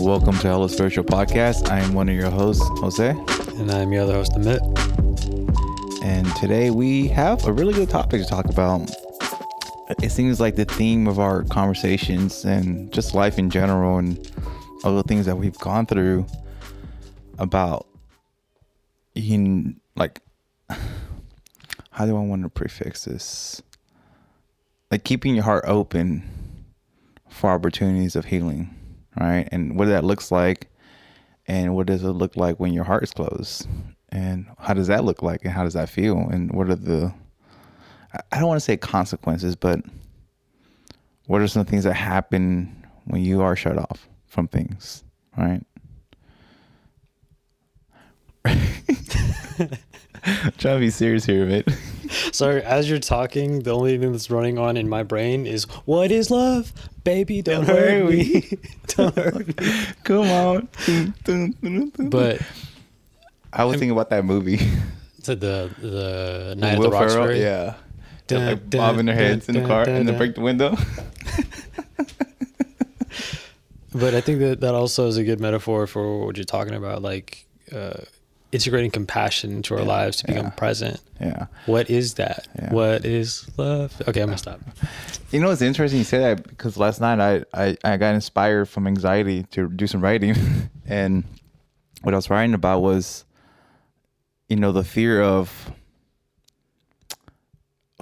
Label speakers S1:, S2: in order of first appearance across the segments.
S1: Welcome to Hello Spiritual Podcast. I am one of your hosts, Jose.
S2: And I'm your other host, Amit.
S1: And today we have a really good topic to talk about. It seems like the theme of our conversations and just life in general and all the things that we've gone through about in like how do I want to prefix this? Like keeping your heart open for opportunities of healing right? And what that looks like, and what does it look like when your heart is closed, and how does that look like, and how does that feel, and what are the I don't want to say consequences, but what are some things that happen when you are shut off from things, right? trying to be serious here, mate.
S2: Sorry, as you're talking, the only thing that's running on in my brain is "What is love, baby? Don't, don't hurt me, don't hurt me."
S1: Come on.
S2: but
S1: I was I'm, thinking about that movie.
S2: To the the Night Will at the Roxbury.
S1: Yeah. Like bobbing their heads in the car and then break the window.
S2: but I think that that also is a good metaphor for what you're talking about, like. Uh, integrating compassion into our yeah, lives to become
S1: yeah,
S2: present.
S1: Yeah.
S2: What is that? Yeah. What is love? Okay, I'm gonna stop.
S1: You know, it's interesting you say that because last night I, I, I got inspired from anxiety to do some writing, and what I was writing about was, you know, the fear of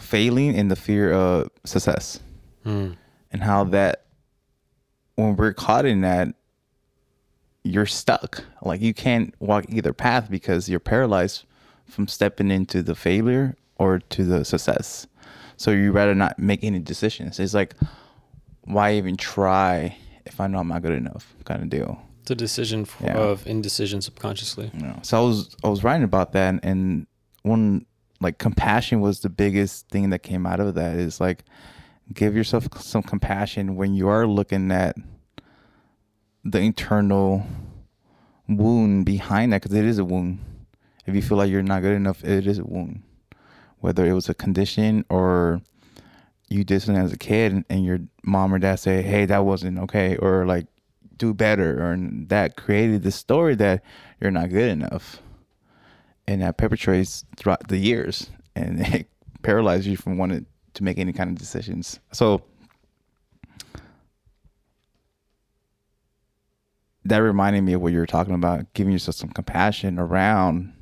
S1: failing and the fear of success, mm. and how that when we're caught in that you're stuck. Like you can't walk either path because you're paralyzed from stepping into the failure or to the success. So you rather not make any decisions. It's like, why even try if I know I'm not good enough? Kind of deal.
S2: It's a decision for, yeah. of indecision subconsciously.
S1: Yeah. So I was I was writing about that, and one like compassion was the biggest thing that came out of that. Is like give yourself some compassion when you are looking at the internal wound behind that because it is a wound. If you feel like you're not good enough, it is a wound. Whether it was a condition or you did something as a kid and your mom or dad say, "Hey, that wasn't okay," or like do better, or that created the story that you're not good enough, and that perpetuates throughout the years, and it paralyzes you from wanting to make any kind of decisions. So that reminded me of what you were talking about, giving yourself some compassion around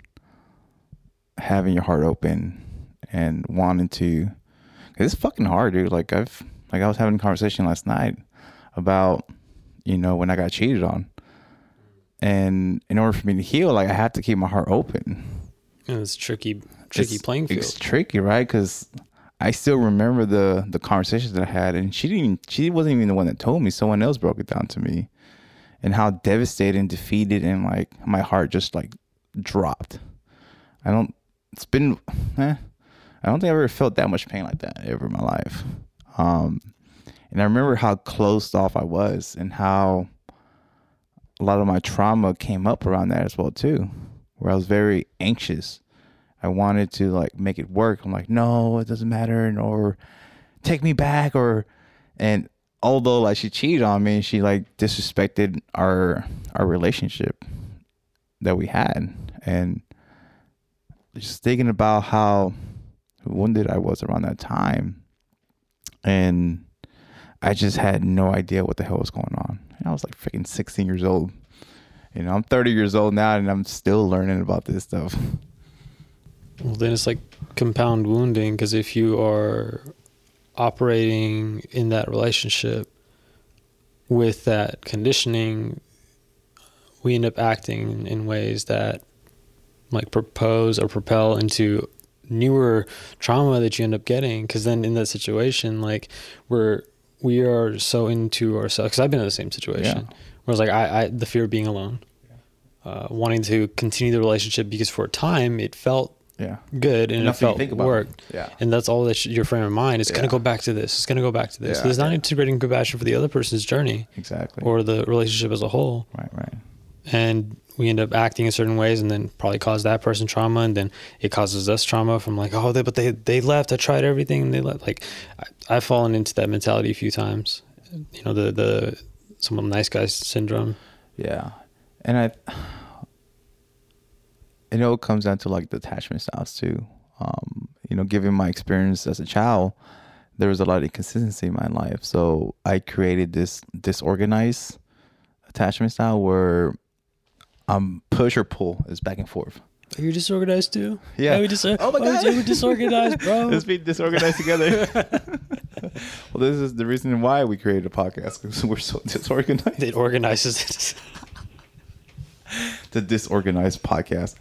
S1: having your heart open and wanting to. It's fucking hard, dude. Like I've like I was having a conversation last night about you know when I got cheated on, and in order for me to heal, like I have to keep my heart open.
S2: And it's tricky, tricky it's, playing field. It's
S1: tricky, right? Because I still remember the the conversations that I had, and she didn't. She wasn't even the one that told me. Someone else broke it down to me, and how devastated and defeated and like my heart just like dropped. I don't. It's been. Eh, I don't think I ever felt that much pain like that ever in my life. Um, and I remember how closed off I was and how a lot of my trauma came up around that as well too, where I was very anxious. I wanted to like make it work. I'm like, no, it doesn't matter, or take me back, or and although like she cheated on me, she like disrespected our our relationship that we had, and just thinking about how wounded I was around that time, and I just had no idea what the hell was going on. And I was like freaking 16 years old. You know, I'm 30 years old now, and I'm still learning about this stuff.
S2: Well, then it's like compound wounding because if you are operating in that relationship with that conditioning, we end up acting in ways that like propose or propel into newer trauma that you end up getting because then in that situation like we're we are so into ourselves because i've been in the same situation yeah. where it's like I, I the fear of being alone uh, wanting to continue the relationship because for a time it felt
S1: Yeah.
S2: good and
S1: Enough
S2: it
S1: for you to
S2: felt worked.
S1: Yeah.
S2: And that's all that your frame of mind is going to go back to this. It's going to go back to this.
S1: Yeah,
S2: There's not
S1: yeah.
S2: integrating compassion for the other person's journey
S1: Exactly.
S2: or the relationship as a whole.
S1: right, right.
S2: And we end up acting in certain ways and then probably cause that person trauma. And then it causes us trauma from like, oh, they, but they, they left. I tried everything and they left. Like, I, I've fallen into that mentality a few times. You know, the, the, some of the nice guys syndrome.
S1: Yeah. And I it all comes down to like the attachment styles too. Um, you know, given my experience as a child, there was a lot of inconsistency in my life. So I created this disorganized attachment style where I'm push or pull is back and forth.
S2: Are you disorganized too?
S1: Yeah.
S2: we dis-
S1: Oh my God.
S2: You were disorganized, bro.
S1: Let's be disorganized together. well, this is the reason why we created a podcast because we're so disorganized.
S2: it organizes it.
S1: The disorganized podcast,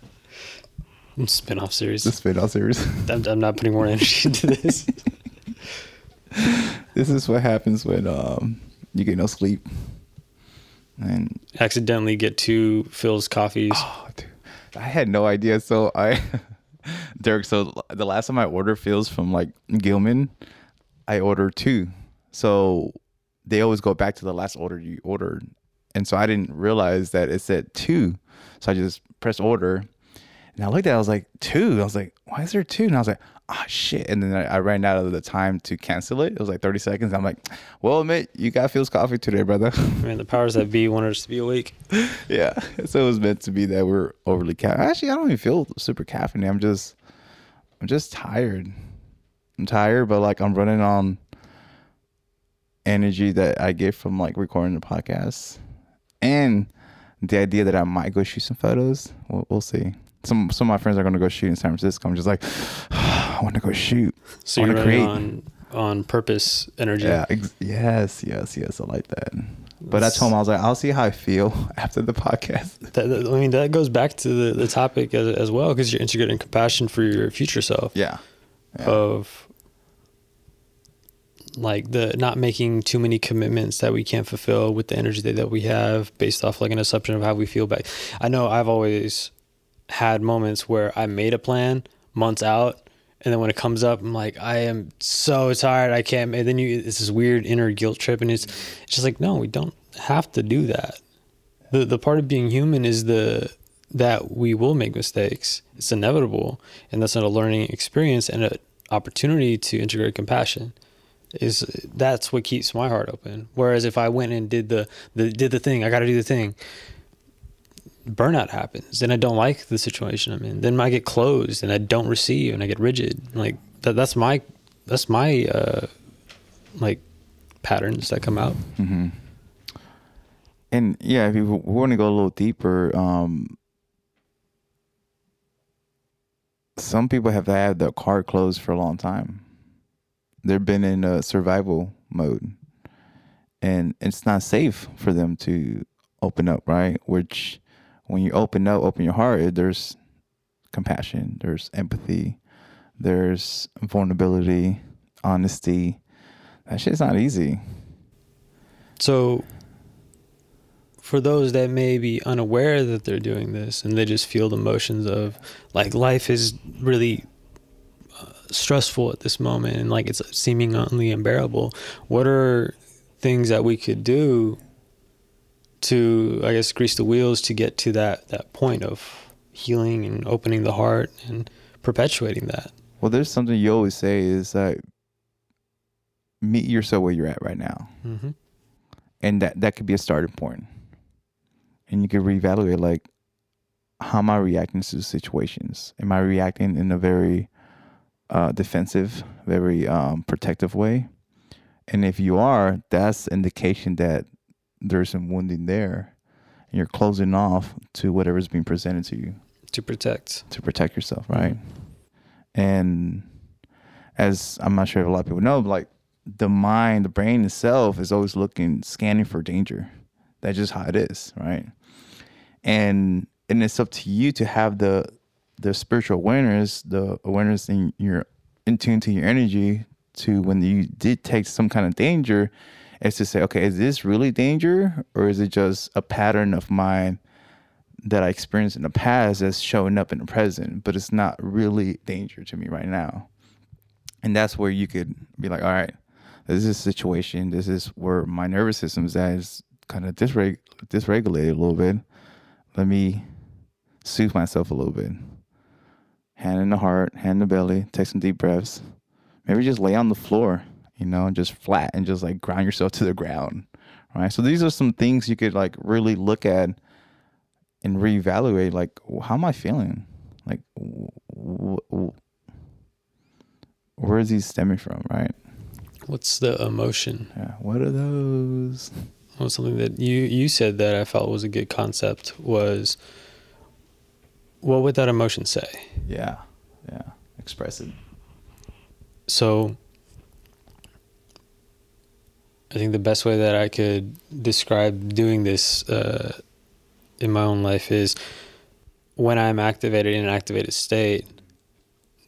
S2: Spin-off series.
S1: the spin-off series.
S2: I'm, I'm not putting more energy into this.
S1: this is what happens when um you get no sleep. And
S2: Accidentally get two Philz coffees.
S1: oh, dude, I had no idea. So I, Derek. So the last time I ordered Philz from like Gilman, I ordered two. So they always go back to the last order you ordered, and so I didn't realize that it said two. So I just pressed order, and I looked at. it, I was like two. I was like, why is there two? And I was like. Ah shit! And then I, I ran out of the time to cancel it. It was like thirty seconds. I'm like, "Well, mate, you got Philz coffee today, brother."
S2: Man, the powers that be wanted us to be awake.
S1: yeah. So it was meant to be that we're overly caffeinated. Actually, I don't even feel super caffeinated. I'm just, I'm just tired. I'm tired, but like I'm running on energy that I get from like recording the podcast, and the idea that I might go shoot some photos. We'll, we'll see. Some some of my friends are gonna go shoot in San Francisco. I'm just like, I want to go shoot.
S2: So
S1: I
S2: you're
S1: create.
S2: on on purpose energy.
S1: Yeah. Ex- yes. Yes. Yes. I like that. But I told him I was like, I'll see how I feel after the podcast.
S2: That, that- I mean, that goes back to the, the topic as, as well because you're integrating compassion for your future self.
S1: Yeah. Yeah.
S2: Of like the not making too many commitments that we can't fulfill with the energy that, that we have based off like an assumption of how we feel back. I know I've always had moments where I made a plan months out and then when it comes up I'm like I am so tired I can't and then you it's this weird inner guilt trip and it's it's just like no we don't have to do that. The the part of being human is the that we will make mistakes. It's inevitable and that's not a learning experience and an opportunity to integrate compassion is that's what keeps my heart open. Whereas if I went and did the, the did the thing, I got to do the thing. Burnout happens, then I don't like the situation I'm in. Then I get closed, and I don't receive, and I get rigid. Like that, that's my that's my uh, like patterns that come out.
S1: hmm And yeah, if you want to go a little deeper, um, some people have had their car closed for a long time. They've been in a survival mode, and it's not safe for them to open up, right? Which, when you open up, open your heart, there's compassion, there's empathy, there's vulnerability, honesty. That shit's not easy.
S2: So, for those that may be unaware that they're doing this and they just feel the emotions of like life is really stressful at this moment and like it's seemingly unbearable, what are things that we could do to, I guess, grease the wheels to get to that that point of healing and opening the heart and perpetuating that?
S1: Well, there's something you always say is that meet yourself where you're at right now,
S2: Mm-hmm.
S1: and that that could be a starting point. And you could reevaluate like, how am I reacting to situations? Am I reacting in a very uh, defensive, very um, protective way? And if you are, that's indication that there's some wounding there, and you're closing off to whatever's being presented to you
S2: To protect.
S1: to protect yourself, right? And as I'm not sure if a lot of people know, like the mind, the brain itself is always looking, scanning for danger. That's just how it is, right? And and it's up to you to have the the spiritual awareness, the awareness in your in tune to your energy to when you did take some kind of danger, is to say, okay, is this really danger or is it just a pattern of mine that I experienced in the past that's showing up in the present, but it's not really danger to me right now. And that's where you could be like, all right, this is a situation. This is where my nervous system is at kind of dysreg- dysregulated a little bit. Let me soothe myself a little bit. Hand in the heart, hand in the belly, take some deep breaths. Maybe just lay on the floor, you know, just flat and just like ground yourself to the ground. Right. So these are some things you could like really look at and reevaluate like how am I feeling? Like w- w- where is these stemming from, right?
S2: What's the emotion?
S1: Yeah. What are those?
S2: Well, something that you you said that I felt was a good concept was what would that emotion say?
S1: Yeah. Yeah. Express it.
S2: So I think the best way that I could describe doing this uh, in my own life is when I'm activated in an activated state,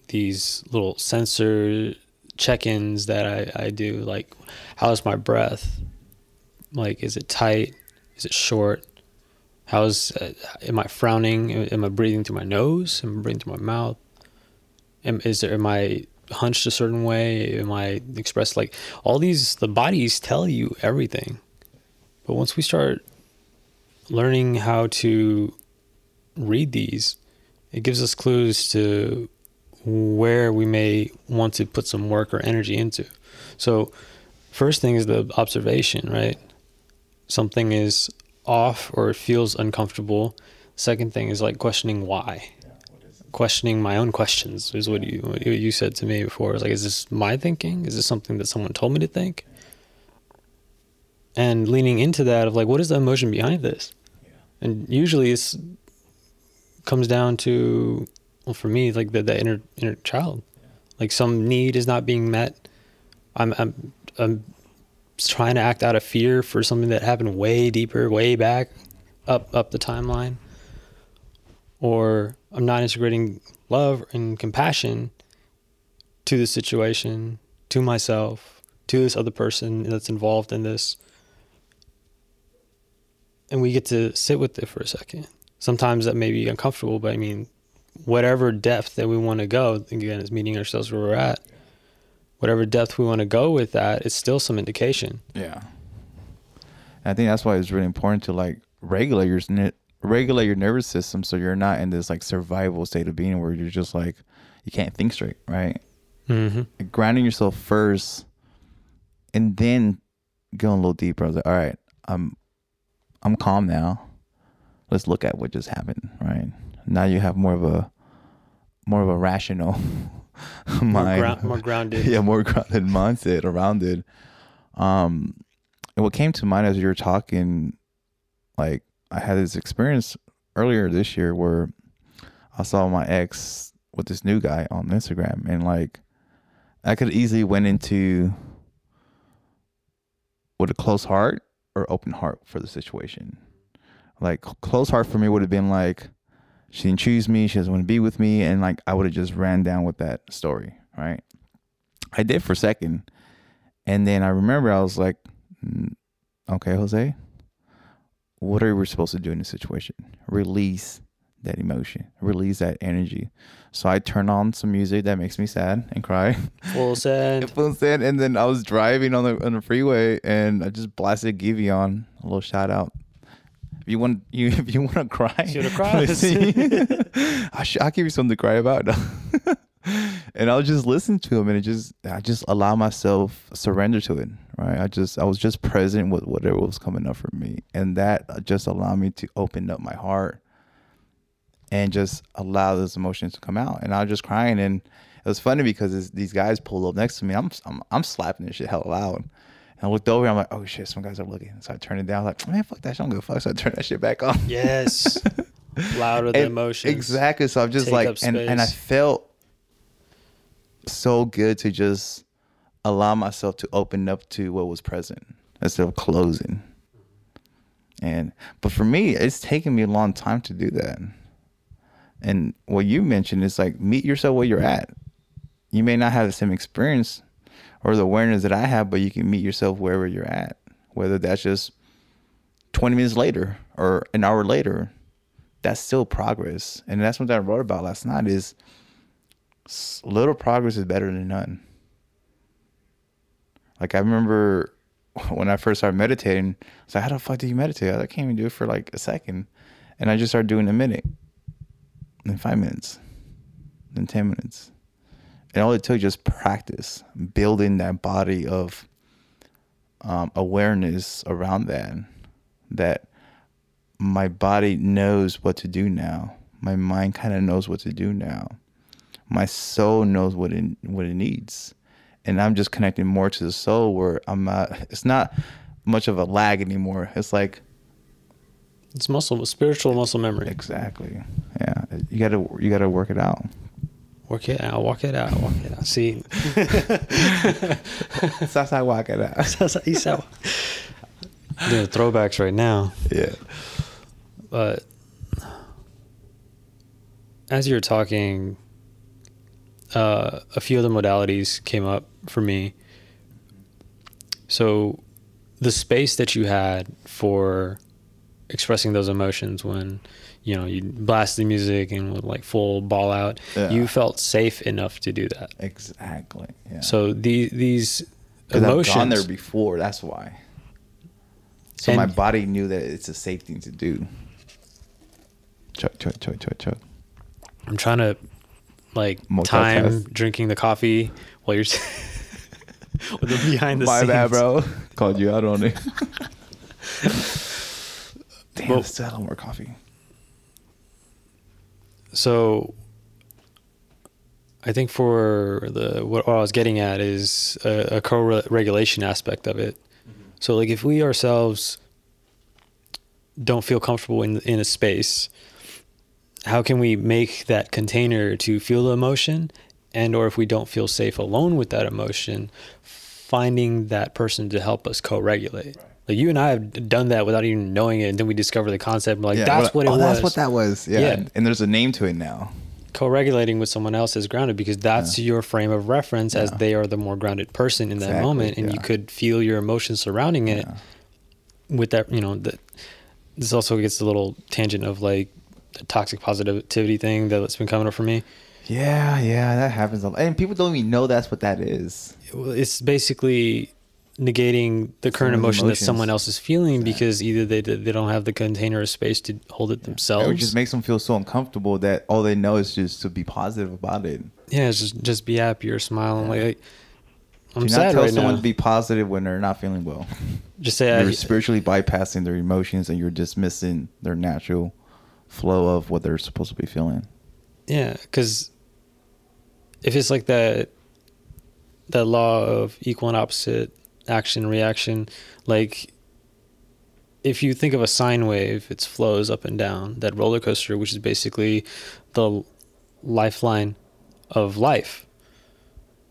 S2: these little sensor check-ins that I, I do, like how's my breath? Like, is it tight? Is it short? How's, uh, am I frowning? Am I breathing through my nose? Am I breathing through my mouth? Am, is there, am I hunched a certain way? Am I expressed like all these, the bodies tell you everything. But once we start learning how to read these, it gives us clues to where we may want to put some work or energy into. So, first thing is the observation, right? Something is off or it feels uncomfortable. Second thing is like questioning why. Questioning my own questions is what you what you said to me before. It's like, is this my thinking? Is this something that someone told me to think? And leaning into that of like, what is the emotion behind this? And usually it's comes down to well for me like the, the inner inner child like some need is not being met i'm i'm i'm trying to act out of fear for something that happened way deeper way back up up the timeline. Or i'm not integrating love and compassion to the situation to myself to this other person that's involved in this. And we get to sit with it for a second. Sometimes that may be uncomfortable but i mean whatever depth that we want to go again is meeting ourselves where we're at whatever depth we want to go with that it's still some indication
S1: Yeah. I think that's why it's really important to like regulate your regulate your nervous system so you're not in this like survival state of being where you're just like you can't think straight, right?
S2: mm-hmm.
S1: Like, grounding yourself first, and then going a little deeper. I was like, all right, I'm I'm calm now. Let's look at what just happened, right? Now you have more of a more of a rational
S2: more,
S1: mind,
S2: more grounded
S1: yeah, more grounded mindset around it. Um, and what came to mind as you were talking, like I had this experience earlier this year where I saw my ex with this new guy on Instagram, and like I could easily went into with a close heart or open heart for the situation. Like close heart for me would have been like she didn't choose me, she doesn't want to be with me, and like I would have just ran down with that story, right? I did for a second, and then I remember I was like, "Mm, okay, Jose, what are we supposed to do in this situation? Release that emotion, release that energy. So I turn on some music that makes me sad and cry.
S2: full send
S1: Full send, and then I was driving on the on the freeway, and I just blasted Giveon a little shout out. If you want you if you want to cry,
S2: You wanna cry?
S1: listen. I sh- I'll give you something to cry about. and I'll just listen to him, and it just I just allow myself surrender to it. Right, I just I was just present with whatever was coming up for me, and that uh, just allowed me to open up my heart and just allow those emotions to come out. And I was just crying, and it was funny because these guys pulled up next to me. I'm I'm, I'm slapping this shit hell loud. And I looked over, and I'm like, oh shit, some guys are looking. So I turned it down. I was like, man, fuck that shit. I don't give a fuck. So I turned that shit back on.
S2: yes louder the
S1: And-
S2: emotions
S1: Exactly. So I'm just
S2: Take
S1: like, and, and I felt so good to just allow myself to open up to what was present instead of closing. And but for me, it's taken me a long time to do that. And what you mentioned is like meet yourself where you're at. You may not have the same experience or the awareness that I have, but you can meet yourself wherever you're at. Whether that's just 20 minutes later or an hour later, that's still progress. And that's what I wrote about last night is little progress is better than none. Like I remember when I first started meditating, I was like, how the fuck do you meditate? I can't even do it for like a second. And I just started doing a minute, then five minutes, then 10 minutes. And all it took just practice, building that body of um, awareness around that, that my body knows what to do now. My mind kind of knows what to do now. My soul knows what it what it needs, and I'm just connecting more to the soul. Where I'm not. It's not much of a lag anymore. It's like
S2: It's muscle, spiritual muscle memory.
S1: exactly. Yeah, you gotta you gotta work it out.
S2: Work it out, walk it out, walk it out. See,
S1: That's how I walk it out.
S2: doing throwbacks right now.
S1: Yeah.
S2: But as you were talking, uh, a few of the modalities came up for me. So, the space that you had for expressing those emotions when you know you blast the music and with like full ball out,
S1: Yeah.
S2: you felt safe enough to do that.
S1: Exactly. Yeah.
S2: So the, these
S1: Because I've
S2: emotions,
S1: gone there before. That's why. So my body knew that it's a safe thing to do. Chuck, chuck, chuck, chuck, chuck.
S2: I'm trying to like
S1: Multitask.
S2: time drinking the coffee while you're with the behind the
S1: My
S2: scenes.
S1: bad, bro. Called you out on it. Damn,
S2: Well-
S1: still had more coffee.
S2: So I think for the what, what I was getting at is a, a co-regulation aspect of it. Mm-hmm. So like if we ourselves don't feel comfortable in in a space, how can we make that container to feel the emotion and or if we don't feel safe alone with that emotion, finding that person to help us co-regulate. Like you and I have done that without even knowing it, and then we discover the concept. Like that's what it
S1: oh,
S2: was.
S1: that's what that was. Yeah.
S2: Yeah.
S1: And there's a name to it now.
S2: co-regulating with someone else is grounded because that's your frame of reference as they are the more grounded person in that
S1: Exactly,
S2: moment and you could feel your emotions surrounding it
S1: Yeah.
S2: with that you know that this also gets a little tangent of like the toxic positivity thing that's been coming up for me
S1: Yeah, yeah, that happens a lot. And people don't even know that's what that is.
S2: it's basically negating the current emotion
S1: emotions.
S2: that someone else is feeling
S1: Exactly.
S2: because either they they don't have the container or space to hold it themselves
S1: It just makes them feel so uncomfortable that all they know is just to be positive about it.
S2: yeah it's just just be happy or smile and like I'm
S1: Do not tell
S2: right
S1: someone
S2: now.
S1: to be positive when they're not feeling well.
S2: just say
S1: You're
S2: I,
S1: spiritually bypassing their emotions and you're dismissing their natural flow of what they're supposed to be feeling.
S2: Yeah, because if it's like that, that law of equal and opposite action reaction, like if you think of a sine wave, it flows up and down. That roller coaster, which is basically the lifeline of life,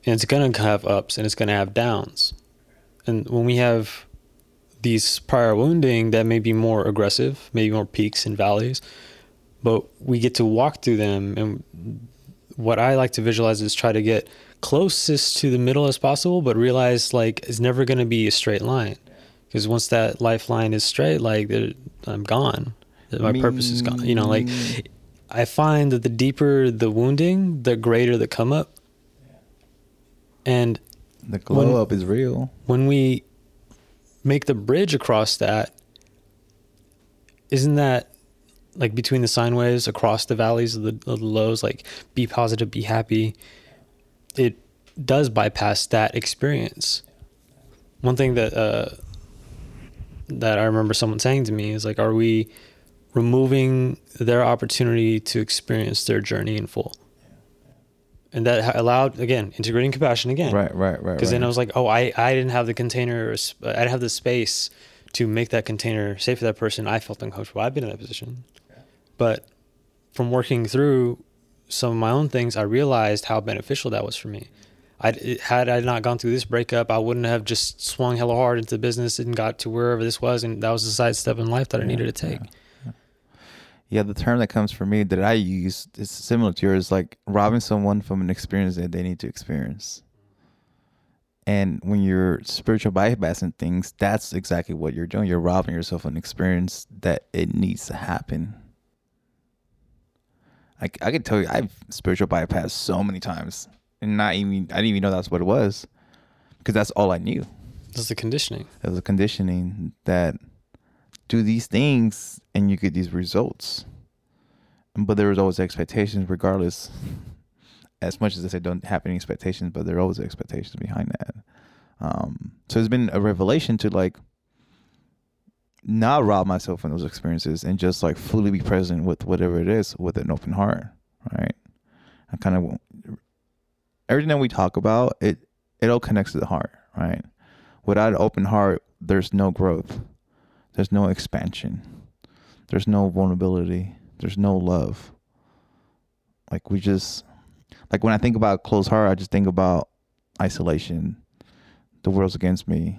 S2: and it's gonna have ups and it's gonna have downs. And when we have these prior wounding that may be more aggressive, maybe more peaks and valleys, but we get to walk through them and what i like to visualize is try to get closest to the middle as possible but realize like it's never going to be a straight line because once that lifeline is straight like i'm gone my purpose is gone you know like i find that the deeper the wounding the greater the come up and
S1: The glow
S2: When-
S1: up is real.
S2: when we make the bridge across that, isn't that like between the sine waves across the valleys of the, of the lows, like be positive, be happy? It does bypass that experience. One thing that uh, that I remember someone saying to me is like, "Are we removing their opportunity to experience their journey in full?" And that allowed again integrating compassion again,
S1: Right, right, right.
S2: because then I was like, oh, I, I didn't have the container, I didn't have the space to make that container safe for that person. I felt uncomfortable. I've been in that position. But from working through some of my own things, I realized how beneficial that was for me. I had I not gone through this breakup, I wouldn't have just swung hella hard into the business and got to wherever this was, and that was the sidestep in life that I
S1: Yeah,
S2: needed to take.
S1: yeah. Yeah, the term that comes for me that I use is similar to yours, like robbing someone from an experience that they need to experience. And when you're spiritual bypassing things, that's exactly what you're doing. You're robbing yourself of an experience that it needs to happen. I, I can tell you, I've spiritual bypass so many times, and not even I didn't even know that's what it was, because that's all I knew.
S2: That's the conditioning.
S1: It was a conditioning that do these things and you get these results. But there was always expectations, regardless. As much as I said, don't have any expectations, but there are always expectations behind that. Um, so it's been a revelation to like not rob myself from those experiences and just like fully be present with whatever it is with an open heart, right? I kind of everything that we talk about it it all connects to the heart, right? Without an open heart, there's no growth, there's no expansion, there's no vulnerability, there's no love. Like we just like when I think about closed heart, I just think about isolation. The world's against me.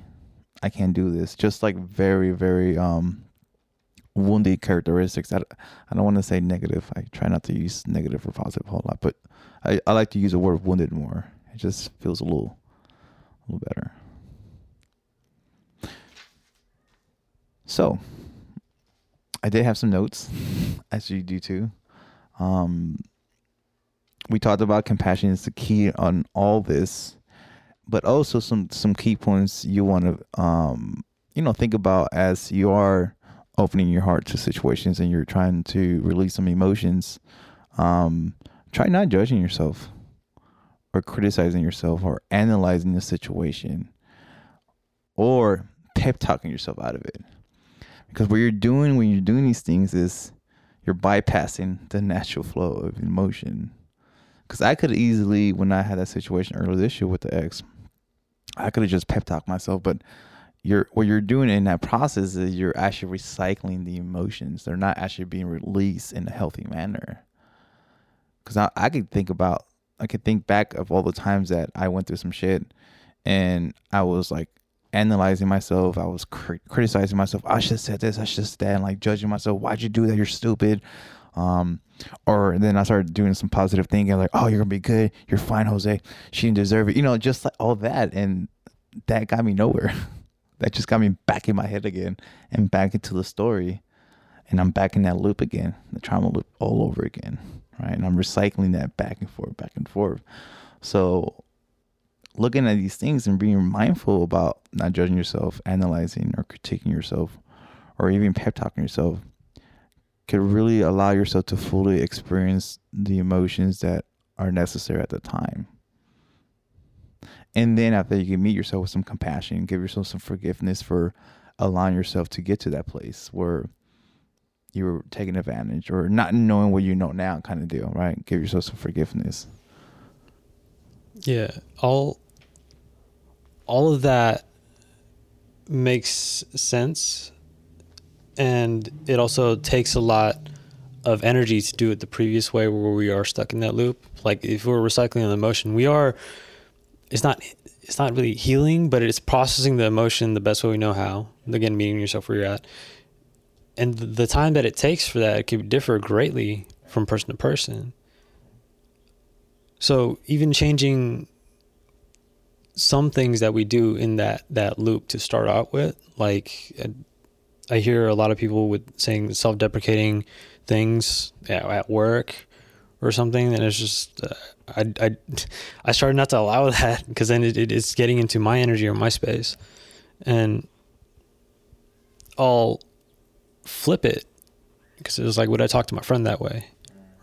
S1: I can't do this. Just like very, very um wounded characteristics. I, I don't want to say negative. I try not to use negative or positive a whole lot, but I, I like to use the word wounded more. It just feels a little a little better. So I did have some notes, as you do too. Um we talked about compassion is the key on all this but also some some key points you want to um you know think about as you are opening your heart to situations and you're trying to release some emotions um try not judging yourself or criticizing yourself or analyzing the situation or pep talking yourself out of it. Because what you're doing when you're doing these things is you're bypassing the natural flow of emotion. Because I could easily, when I had that situation earlier this year with the ex, I could have just pep talked myself, but you're what you're doing in that process is you're actually recycling the emotions. They're not actually being released in a healthy manner. Because I, I could think about, I could think back of all the times that I went through some shit, and I was like analyzing myself. I was cr- criticizing myself. I should have said this. I should have said that. And like judging myself. Why'd you do that? You're stupid. Um, or then I started doing some positive thinking, like, "Oh, you're gonna be good. You're fine, Jose. She didn't deserve it." You know, just like all that, and that got me nowhere. that just got me back in my head again and back into the story, and I'm back in that loop again, the trauma loop all over again, right? And I'm recycling that back and forth, back and forth. So, looking at these things and being mindful about not judging yourself, analyzing or critiquing yourself, or even pep talking yourself could really allow yourself to fully experience the emotions that are necessary at the time. And then after you can meet yourself with some compassion, give yourself some forgiveness for allowing yourself to get to that place where you were taking advantage or not knowing what you know now kind of deal, right? Give yourself some forgiveness.
S2: Yeah, all all of that makes sense and it also takes a lot of energy to do it the previous way where we are stuck in that loop. Like if we're recycling an emotion we are it's not it's not really healing but it's processing the emotion the best way we know how. Again meeting yourself where you're at. And the time that it takes for that could differ greatly from person to person. So even changing some things that we do in that that loop to start out with like uh, I hear a lot of people with saying self-deprecating things at work or something, and it's just uh, I I I started not to allow that because then it, it, it's getting into my energy or my space, and I'll flip it because it was like would I talk to my friend that way,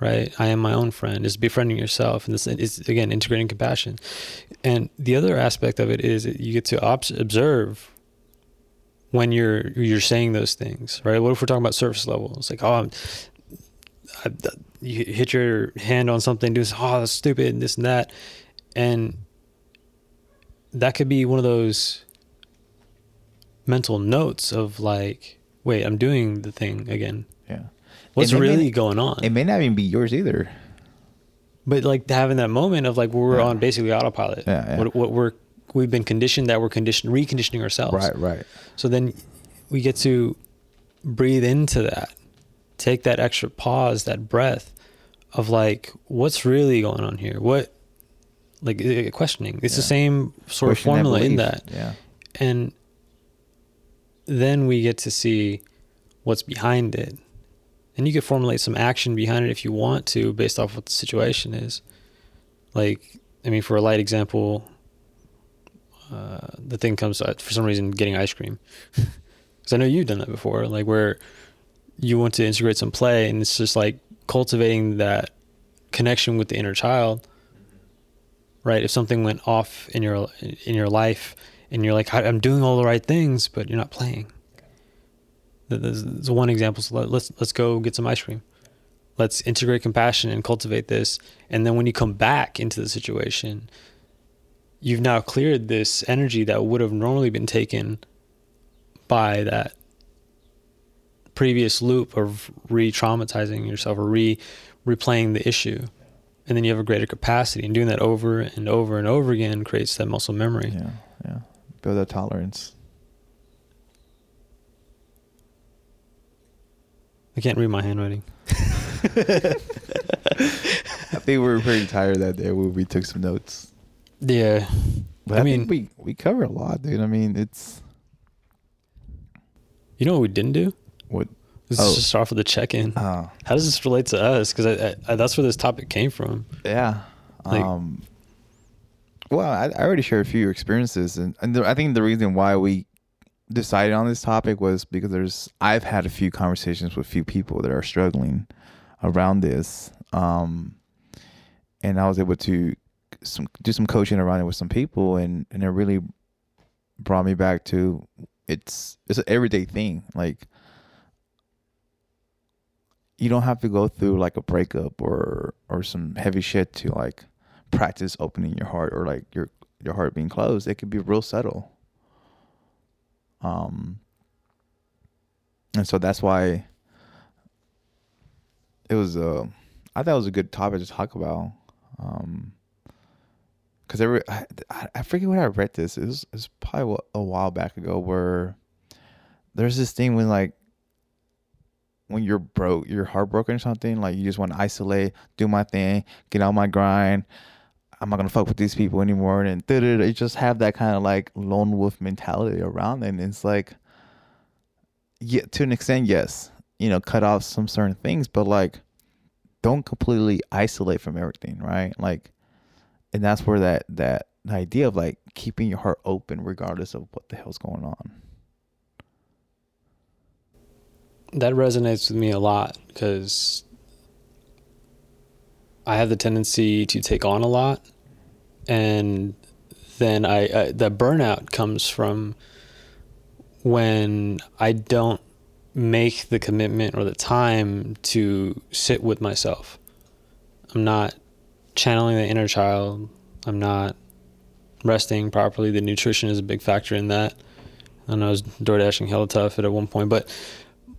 S2: right? I am my own friend. Is befriending yourself, and this is again integrating compassion, and the other aspect of it is you get to observe when you're you're saying those things, right? What if we're talking about surface level? It's like, oh, I'm, I, you hit your hand on something, do this, oh, that's stupid, and this and that, and that could be one of those mental notes of like, wait, I'm doing the thing again.
S1: Yeah.
S2: What's really going on?
S1: It may not even be yours either.
S2: But like having that moment of like we're yeah. on basically autopilot.
S1: Yeah, yeah.
S2: What, what we're we've been conditioned that we're conditioned reconditioning ourselves.
S1: Right, right.
S2: So then we get to breathe into that. Take that extra pause, that breath of like what's really going on here? What like uh, questioning. It's yeah. the same sort of formula in that.
S1: Yeah.
S2: And then we get to see what's behind it. and you could formulate some action behind it if you want to based off what the situation is like i mean for a light example uh, the thing comes uh, for some reason getting ice cream. Because i know you've done that before like where you want to integrate some play and it's just like cultivating that connection with the inner child right? If something went off in your in your life and you're like i'm doing all the right things but you're not playing. There's one example so let's let's go get some ice cream. Let's integrate compassion and cultivate this. And then when you come back into the situation you've now cleared this energy that would have normally been taken by that previous loop of re-traumatizing yourself or re replaying the issue. And then you have a greater capacity and doing that over and over and over again creates that muscle memory.
S1: Yeah yeah. Build that tolerance.
S2: I can't read my handwriting.
S1: I think we were pretty tired that day when we took some notes
S2: yeah
S1: but I, I mean we we cover a lot dude i mean it's
S2: you know what we didn't do
S1: what
S2: Let's oh. just off of the check-in.
S1: Oh.
S2: How does this relate to us? Because I, I, that's where this topic came from.
S1: Yeah. Like, um, well, I, I, already shared a few experiences, and, and the, I think the reason why we decided on this topic was because there's I've had a few conversations with a few people that are struggling around this, um, and I was able to some, do some coaching around it with some people, and and it really brought me back to it's it's an everyday thing, like you don't have to go through like a breakup or or some heavy shit to like practice opening your heart or like your your heart being closed. It could be real subtle. Um and so that's why it was a uh, I thought it was a good topic to talk about. Um because I, I forget when I read this. It was, it was probably a while back ago where there's this thing when like when you're broke, you're heartbroken or something, like you just want to isolate, do my thing, get on my grind. I'm not gonna fuck with these people anymore, and you just have that kind of like lone wolf mentality around, and it's like, yeah, to an extent, yes, you know, cut off some certain things, but like, don't completely isolate from everything, right? Like, and that's where that that idea of like keeping your heart open regardless of what the hell's going on.
S2: that resonates with me a lot because I have the tendency to take on a lot, and then I, I the burnout comes from when I don't make the commitment or the time to sit with myself. I'm not channeling the inner child. I'm not resting properly. The nutrition is a big factor in that. I know I was door dashing hella tough at one point, but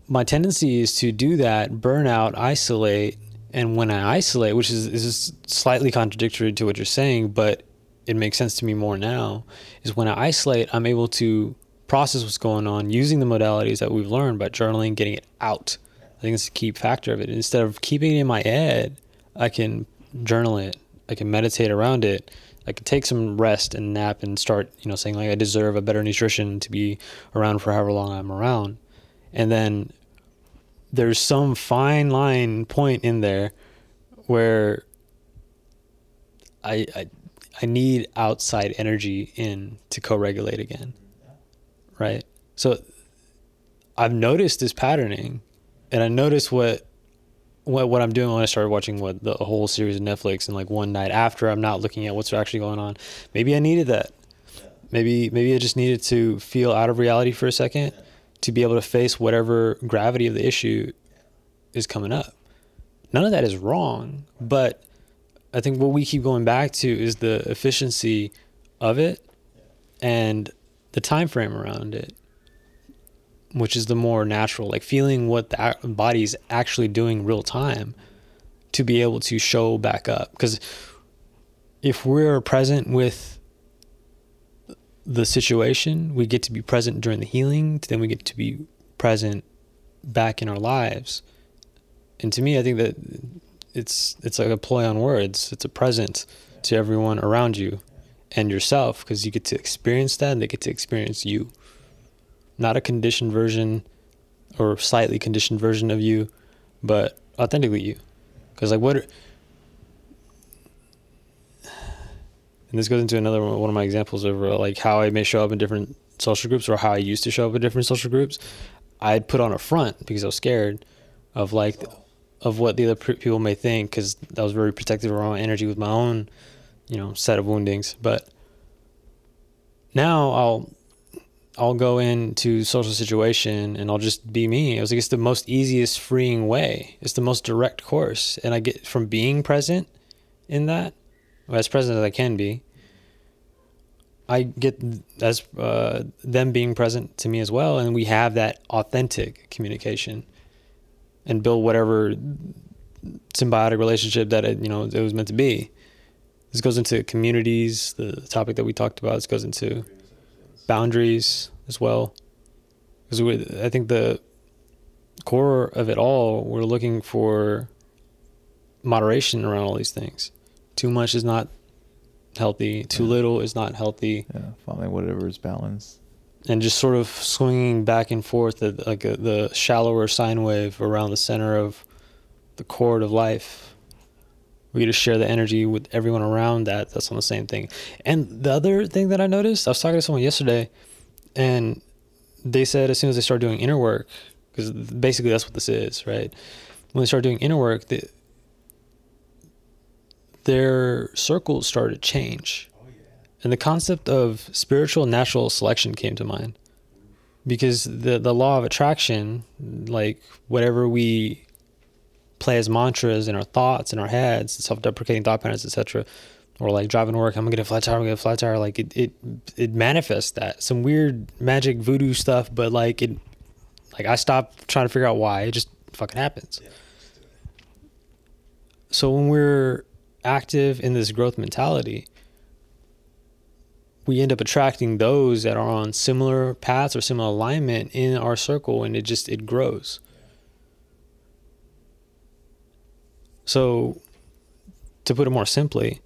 S2: my tendency is to do that, burn out, isolate, and when I isolate, which is is slightly contradictory to what you're saying, but it makes sense to me more now, is when I isolate, I'm able to process what's going on using the modalities that we've learned by journaling, getting it out. I think it's a key factor of it. Instead of keeping it in my head, I can journal it. I can meditate around it. I can take some rest and nap and start, you know, saying like I deserve a better nutrition to be around for however long I'm around and then there's some fine line point in there where I, I I need outside energy in to co-regulate again. Right? So I've noticed this patterning and I notice what what what I'm doing when I started watching what the whole series of Netflix and like one night after I'm not looking at what's actually going on. Maybe I needed that. Maybe maybe I just needed to feel out of reality for a second to be able to face whatever gravity of the issue is coming up. None of that is wrong, but I think what we keep going back to is the efficiency of it and the time frame around it, which is the more natural, like feeling what the body's actually doing real time to be able to show back up. Because if we're present with the situation. We get to be present during the healing. Then we get to be present back in our lives. And to me, I think that it's it's like a play on words. It's a present to everyone around you and yourself because you get to experience that and they get to experience you. Not a conditioned version or slightly conditioned version of you, but authentically you. Because like what? And this goes into another one of my examples of uh, like how I may show up in different social groups or how I used to show up in different social groups. I'd put on a front because I was scared of like of what the other people may think because I was very protective of my energy with my own, you know, set of woundings. But now I'll I'll go into social situation and I'll just be me. I was like, it's the most easiest freeing way. It's the most direct course, and I get from being present in that, as present as I can be. I get as uh, them being present to me as well, and we have that authentic communication, and build whatever symbiotic relationship that it you know it was meant to be. This goes into communities, the topic that we talked about. This goes into boundaries as well. Because I think the core of it all, we're looking for moderation around all these things. Too much is not healthy. Too
S1: Yeah.
S2: little is not healthy.
S1: Yeah, following whatever is balanced.
S2: And just sort of swinging back and forth at like a, the shallower sine wave around the center of the chord of life. We get to share the energy with everyone around that. That's on the same thing. And the other thing that I noticed, I was talking to someone yesterday, and they said as soon as they start doing inner work, because basically that's what this is, right? When they start doing inner work, the, their circles started to change. Oh, and the concept of spiritual natural selection came to mind. Because the, the law of attraction, like whatever we play as mantras in our thoughts, in our heads, self deprecating thought patterns, etc., or like driving to work, I'm gonna get a flat tire, I'm gonna get a flat tire, like it, it it manifests that. Some weird magic voodoo stuff, but like it like I stopped trying to figure out why. It just fucking happens. So when we're active in this growth mentality, we end up attracting those that are on similar paths or similar alignment in our circle and it just it grows. So to put it more simply,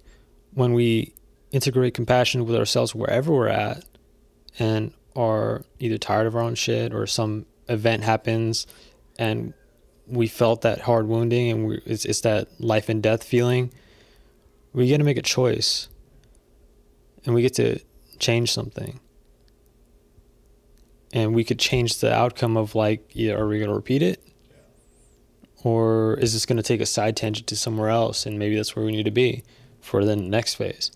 S2: when we integrate compassion with ourselves wherever we're at and are either tired of our own shit or some event happens and we felt that hard wounding and we, it's, it's that life and death feeling we get to make a choice and we get to change something. And we could change the outcome of like are we going to repeat it or is this going to take a side tangent to somewhere else and maybe that's where we need to be for the next phase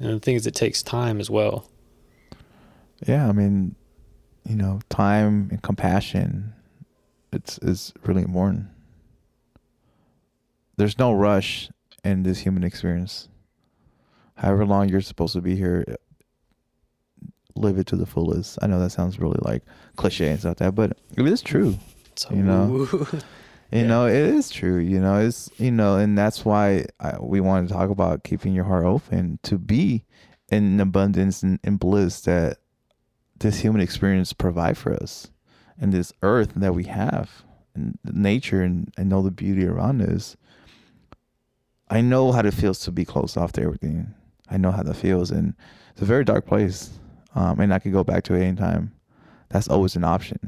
S2: and the thing is it takes time as well
S1: Yeah, I mean, you know, time and compassion, it's is really important. There's no rush in this human experience. However long you're supposed to be here, live it to the fullest. I know that sounds really like cliche and stuff like that, but it is true.
S2: so
S1: You know? You
S2: Yeah.
S1: know, it is true. You know, it's you know, and that's why I, we want to talk about keeping your heart open to be in abundance and, and bliss that this human experience provide for us, and this earth that we have, and nature, and I know the beauty around us. I know how it feels to be closed off to everything. I know how that feels, and it's a very dark place. Um, and I could go back to it anytime. That's always an option,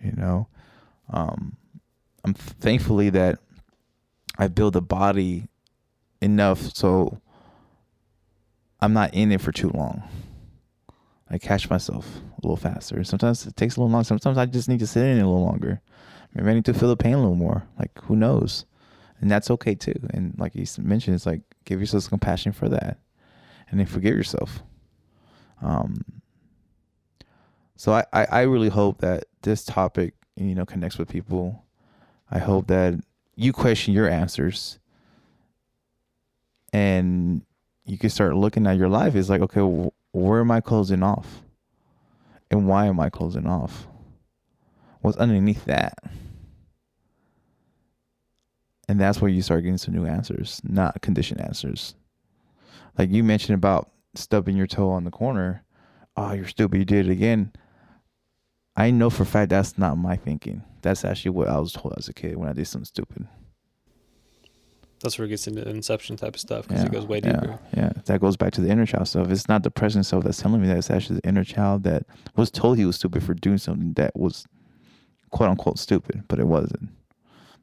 S1: you know. Um, I'm thankfully that I build a body enough so I'm not in it for too long. I catch myself a little faster. Sometimes it takes a little long. Sometimes I just need to sit in it a little longer. Maybe I need to feel the pain a little more. Like who knows? And that's okay too. And like you mentioned, it's like give yourself some compassion for that, and then forgive yourself. Um. So I, I, I really hope that this topic you know connects with people. I hope that you question your answers and you can start looking at your life. It's like, okay, wh- where am I closing off? And why am I closing off? What's underneath that? And that's where you start getting some new answers, not conditioned answers. Like you mentioned about stubbing your toe on the corner. Oh, you're stupid. You did it again. I know for a fact that's not my thinking. That's actually what I was told as a kid when I did something stupid.
S2: That's where it gets into the inception type of stuff because it goes way
S1: yeah. Yeah, that goes back to the inner child stuff. It's not the present self that's telling me that. It's actually the inner child that was told he was stupid for doing something that was quote unquote stupid, but it wasn't.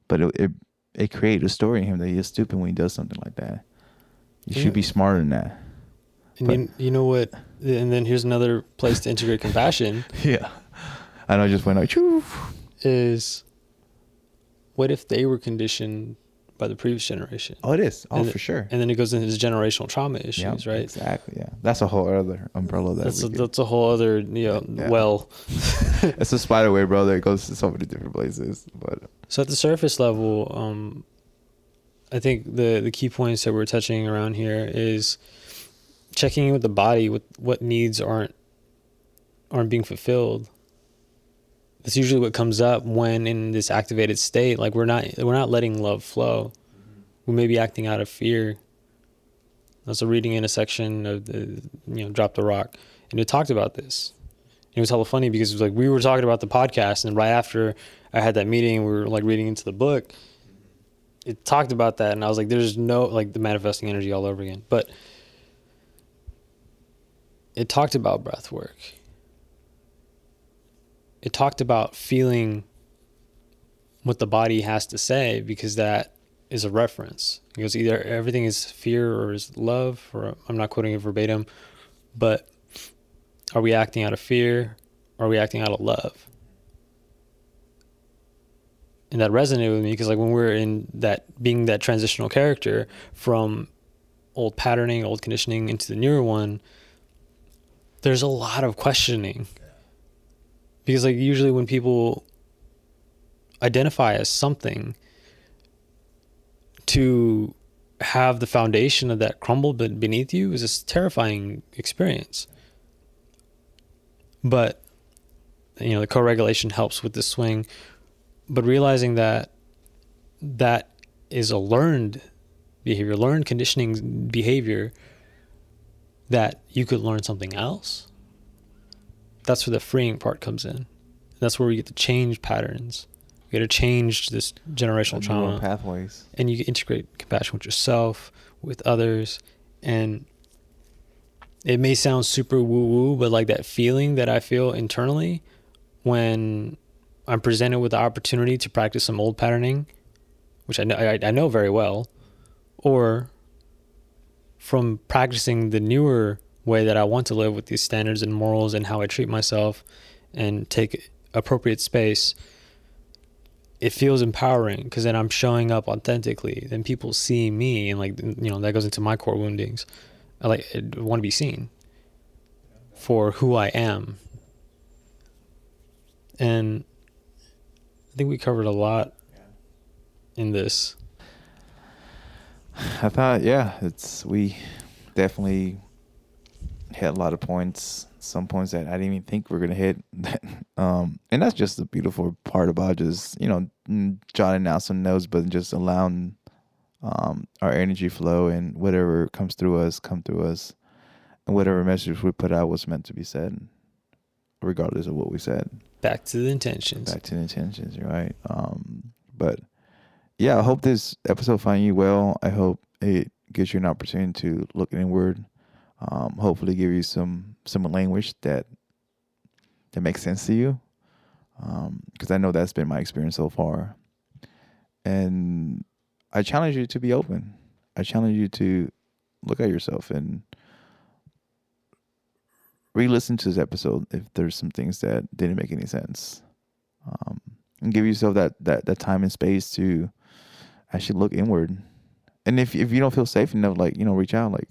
S1: But it it, it created a story in him that he is stupid when he does something like that. You
S2: Yeah.
S1: should be smarter than that.
S2: And
S1: But-
S2: you, you know what? And then here's another place to integrate compassion
S1: Yeah. Know. I just went like, Choo.
S2: is what if they were conditioned by the previous generation?
S1: oh, it is. Oh,
S2: And
S1: for sure.
S2: And then it goes into this generational trauma issues,
S1: Yeah,
S2: right?
S1: Exactly. Yeah. That's a whole other umbrella that
S2: That's a, that's a whole other you know
S1: Yeah.
S2: well.
S1: it's a spider web, bro. That goes to so many different places. But
S2: So at the surface level, um, I think the the key points that we're touching around here is checking in with the body with what needs aren't aren't being fulfilled. That's usually what comes up when in this activated state. Like we're not we're not letting love flow. We may be acting out of fear. I was reading in a section of the you know drop the rock, and it talked about this. It was hella funny because it was like we were talking about the podcast, and right after I had that meeting, we were like reading into the book. It talked about that, and I was like, "There's no like the manifesting energy all over again." But it talked about breath work. It talked about feeling what the body has to say because that is a reference. Goes either everything is fear or is love, or I'm not quoting it verbatim, but are we acting out of fear? Or are we acting out of love? And that resonated with me because, like, when we're in that being that transitional character from old patterning, old conditioning into the newer one, there's a lot of questioning. Because, like, usually when people identify as something, to have the foundation of that crumble beneath you is this terrifying experience. But you know, the co-regulation helps with the swing, but realizing that that is a learned behavior, learned conditioning behavior that you could learn something else. That's where the freeing part comes in. That's where we get to change patterns. We get to change this generational trauma
S1: pathways.
S2: and you integrate compassion with yourself, with others, and it may sound super woo woo, but like that feeling that I feel internally when I'm presented with the opportunity to practice some old patterning, which I know I, I know very well, or from practicing the newer way that I want to live with these standards and morals and how I treat myself and take appropriate space it feels empowering because then I'm showing up authentically. Then people see me, and like you know that goes into my core woundings. I like I want to be seen for who I am, and I think we covered a lot in this.
S1: I thought, yeah, it's we definitely hit a lot of points. Some points that I didn't even think we are gonna hit. um, and that's just the beautiful part about just you know jotting out some notes, but just allowing um, our energy flow and whatever comes through us, come through us, and whatever message we put out was meant to be said, regardless of what we said.
S2: Back to the intentions.
S1: Back to the intentions, right? Um, but yeah, I hope this episode find you well. I hope it gives you an opportunity to look inward. Um, hopefully, give you some some language that that makes sense to you, because I know that's been my experience so far. And I challenge you to be open. I challenge you to look at yourself and re-listen to this episode if there's some things that didn't make any sense um, and give yourself that, that that time and space to actually look inward and if if you don't feel safe enough like you know reach out like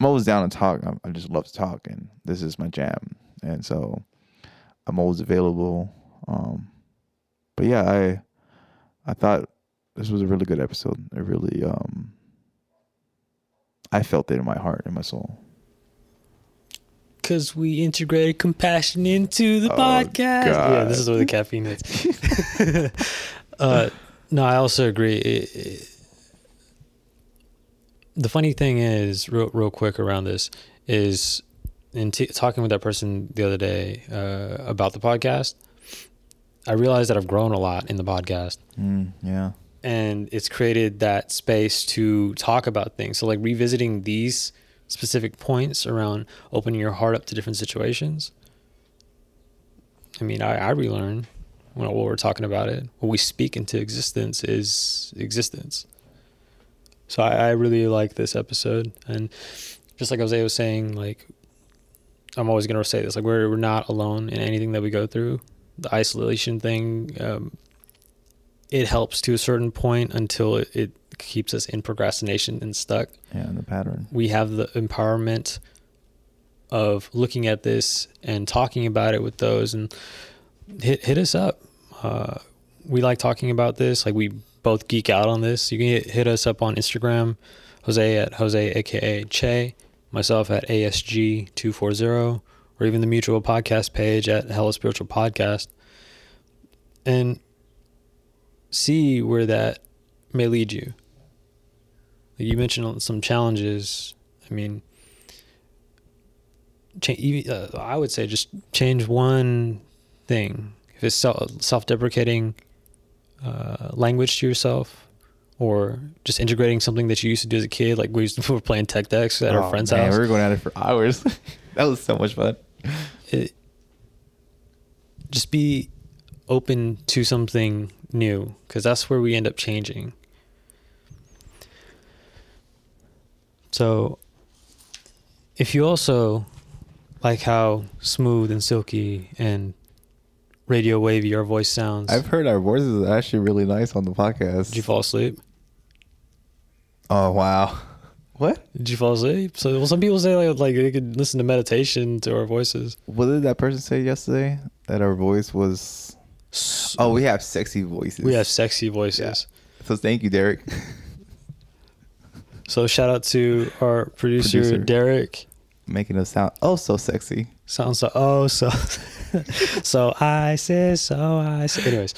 S1: i'm always down to talk i, I just love to talk and this is my jam and so i'm always available um, but yeah i i thought this was a really good episode it really um i felt it in my heart in my soul
S2: Because we integrated compassion into the
S1: Oh,
S2: podcast. Yeah, this is where the caffeine is. uh, no, I also agree. It- it- the funny thing is, real, real quick around this, is in t- talking with that person the other day uh, about the podcast, I realized that I've grown a lot in the podcast
S1: mm, yeah
S2: and it's created that space to talk about things. So like revisiting these specific points around opening your heart up to different situations. I mean, I, I relearn. when we're talking about it. What we speak into existence is existence. So I, I really like this episode, and just like Jose was saying, like I'm always gonna say this, like we're we're not alone in anything that we go through. The isolation thing, um, it helps to a certain point until it, it keeps us in procrastination and stuck.
S1: Yeah, the pattern.
S2: We have the empowerment of looking at this and talking about it with those and hit hit us up. Uh, we like talking about this. Like we both geek out on this. You can hit, us up on Instagram, Jose at Jose aka Che, myself at ASG two four zero, or even the mutual podcast page at Hella Spiritual Podcast, and see where that may lead you. You mentioned some challenges. I mean, change, uh, I would say just change one thing. If it's self deprecating uh, language to yourself, or just integrating something that you used to do as a kid, like we used to, we were playing tech decks at oh, our friend's man, house.
S1: We were going at it for hours. that was so much fun. It,
S2: just be open to something new because that's where we end up changing. So, if you also like how smooth and silky and radio wavy our voice sounds,
S1: I've heard our voices are actually really nice on the podcast.
S2: Did you fall asleep?
S1: Oh wow! What?
S2: Did you fall asleep? So well, some people say like, like they could listen to meditation to our voices.
S1: What did that person say yesterday? That our voice was. So, oh, we have sexy voices.
S2: We have sexy voices.
S1: Yeah. So thank you, Derek.
S2: So shout out to our producer, producer. Derek,
S1: making us sound oh so sexy.
S2: Sounds so oh so so I say so I say. Anyways,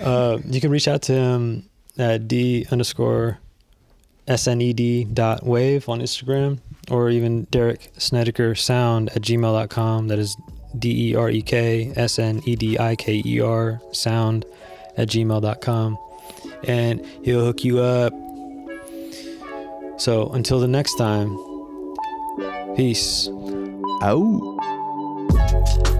S2: uh, you can reach out to him at d underscore sned dot wave on Instagram or even Derek Snediker sound at gmail.com. That is D E R E K S N E D I K E R sound at gmail.com. And he'll hook you up so until the next time, peace.
S1: Out.